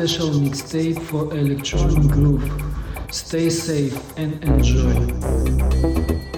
special mixtape for electronic groove. Stay safe and enjoy.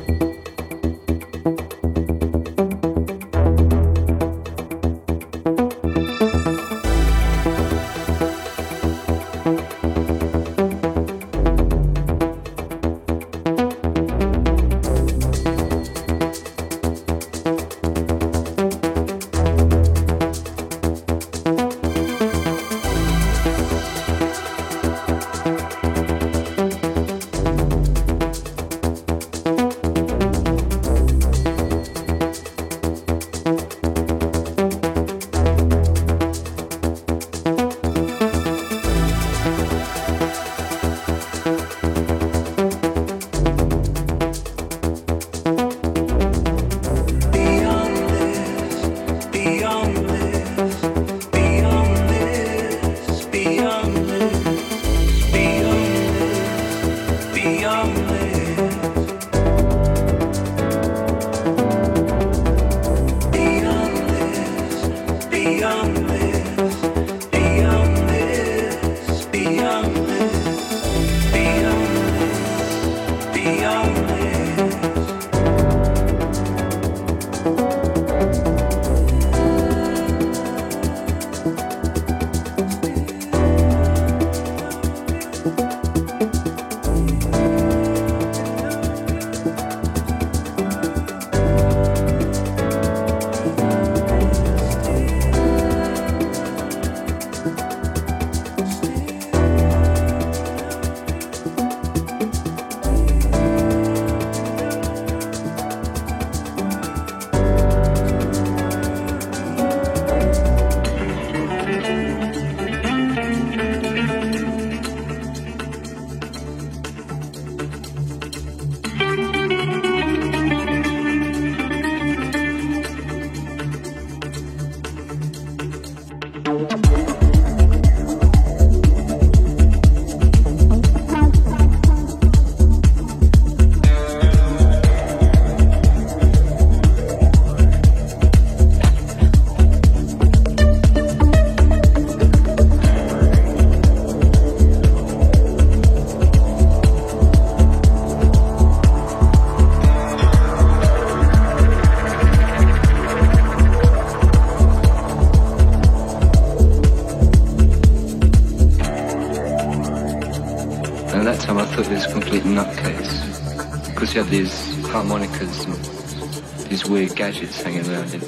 Weird hanging around him.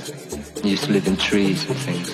He used to live in trees and things.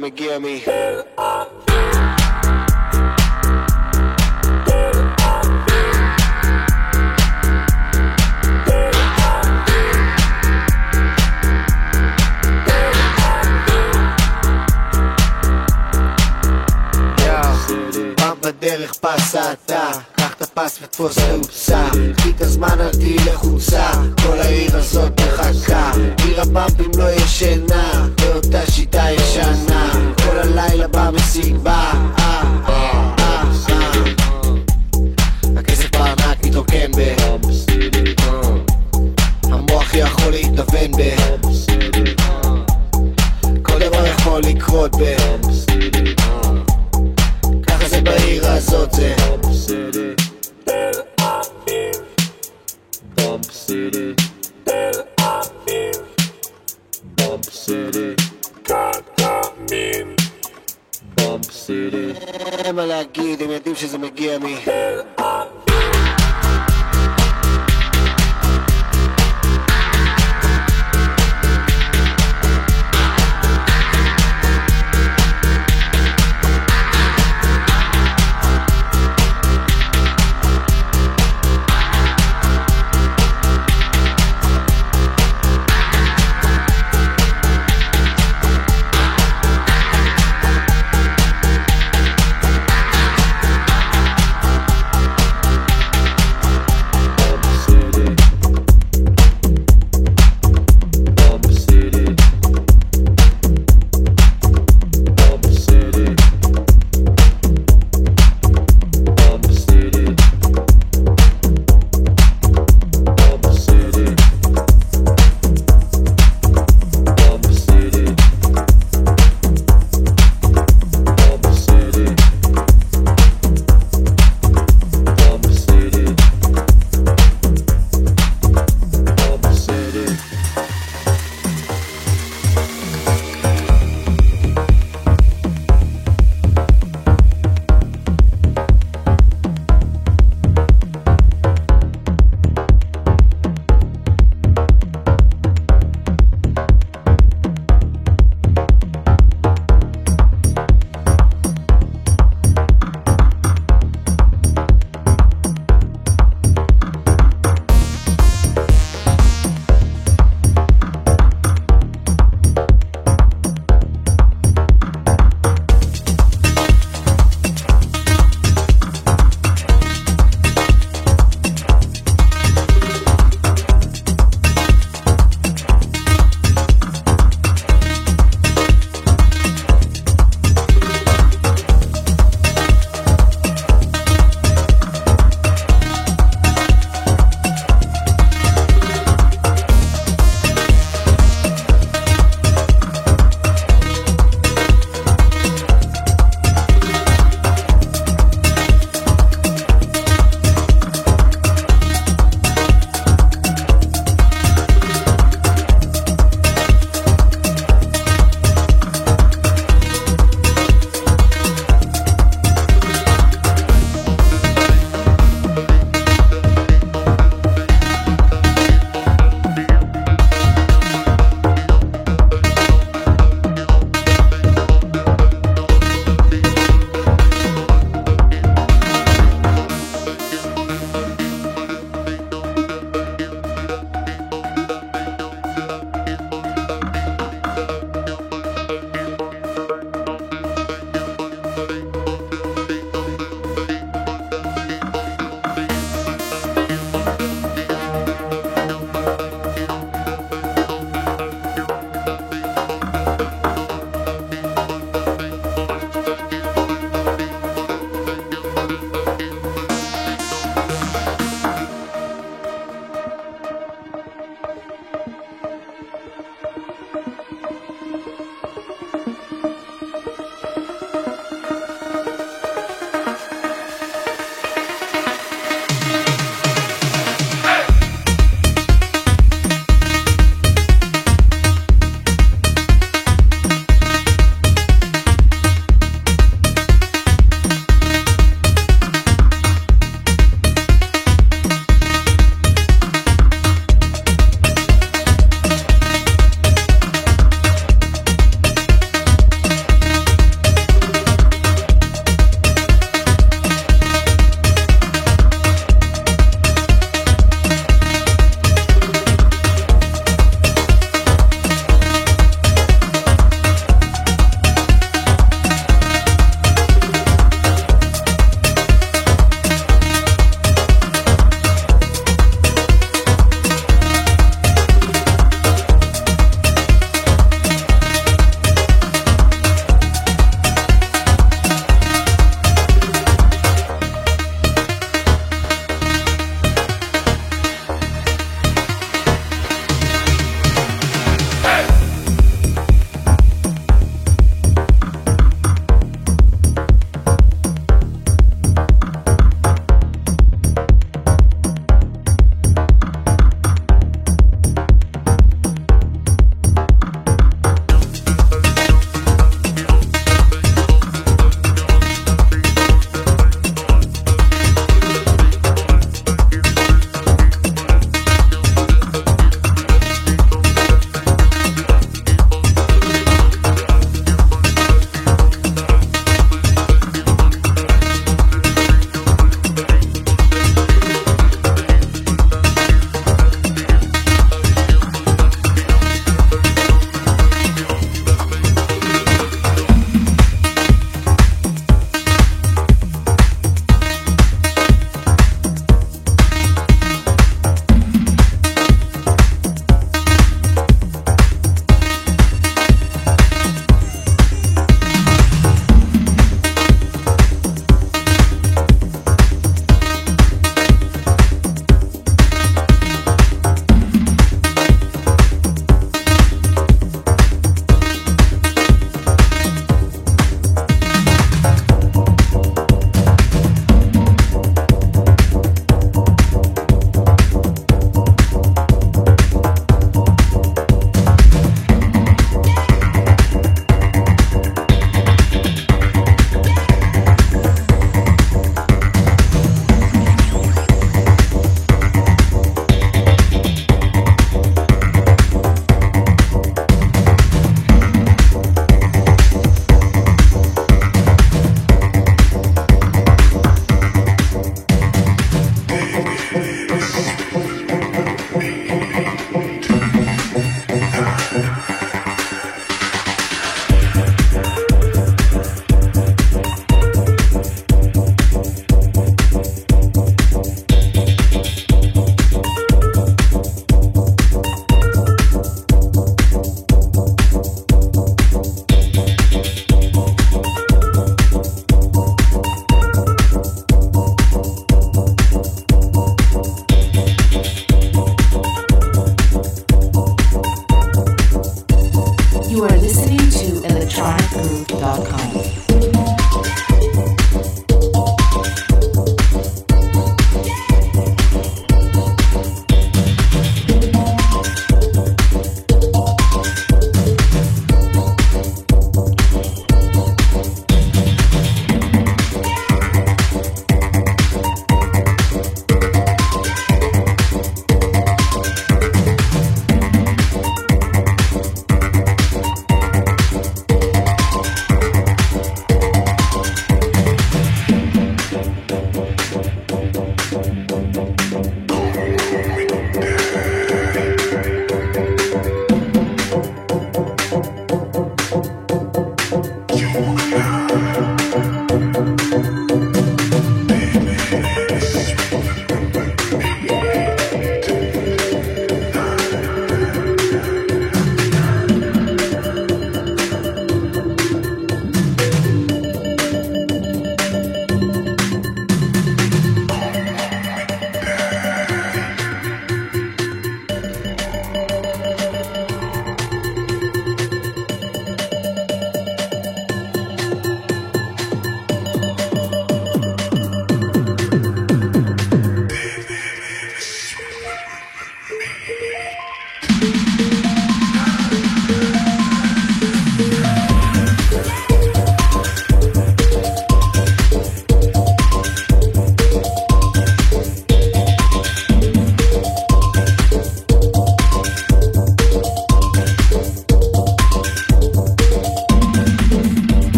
to McGillivray.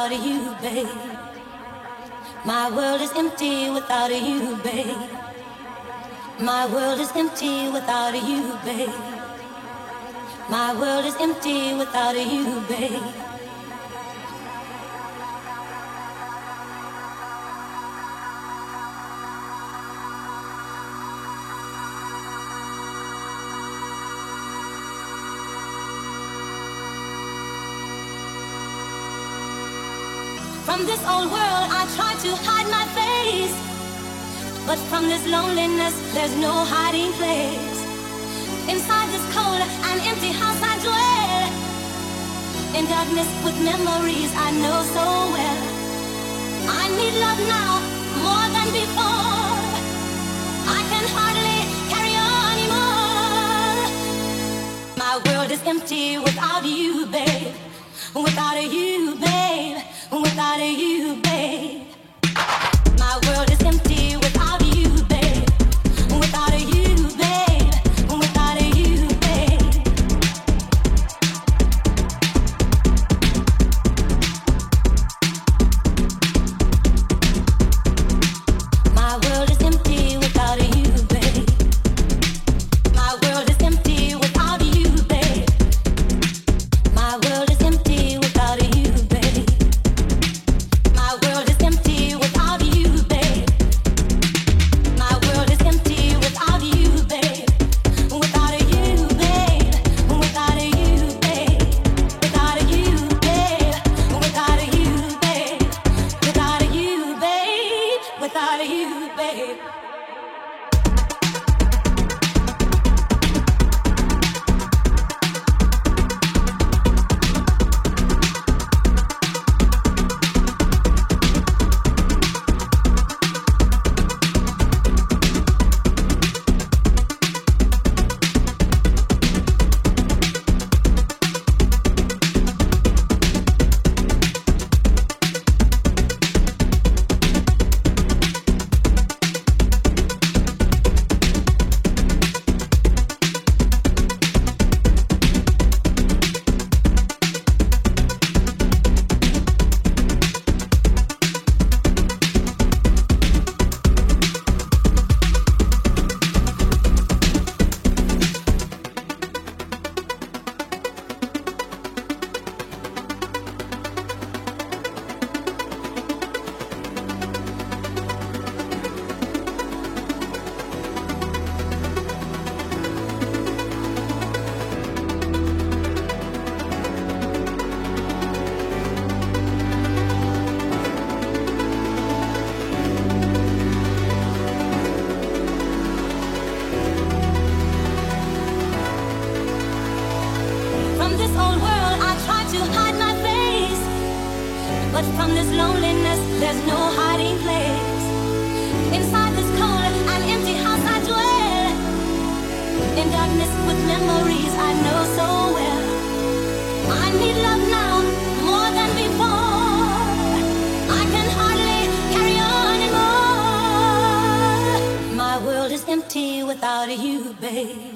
Without you, babe. My world is empty without you, babe. My world is empty without you, babe. My world is empty without you, babe. This old world, I try to hide my face. But from this loneliness, there's no hiding place. Inside this cold and empty house, I dwell. In darkness with memories I know so well. I need love now more than before. I can hardly carry on anymore. My world is empty without you, babe. Without you, babe without you, babe. My world is empty without a you, babe.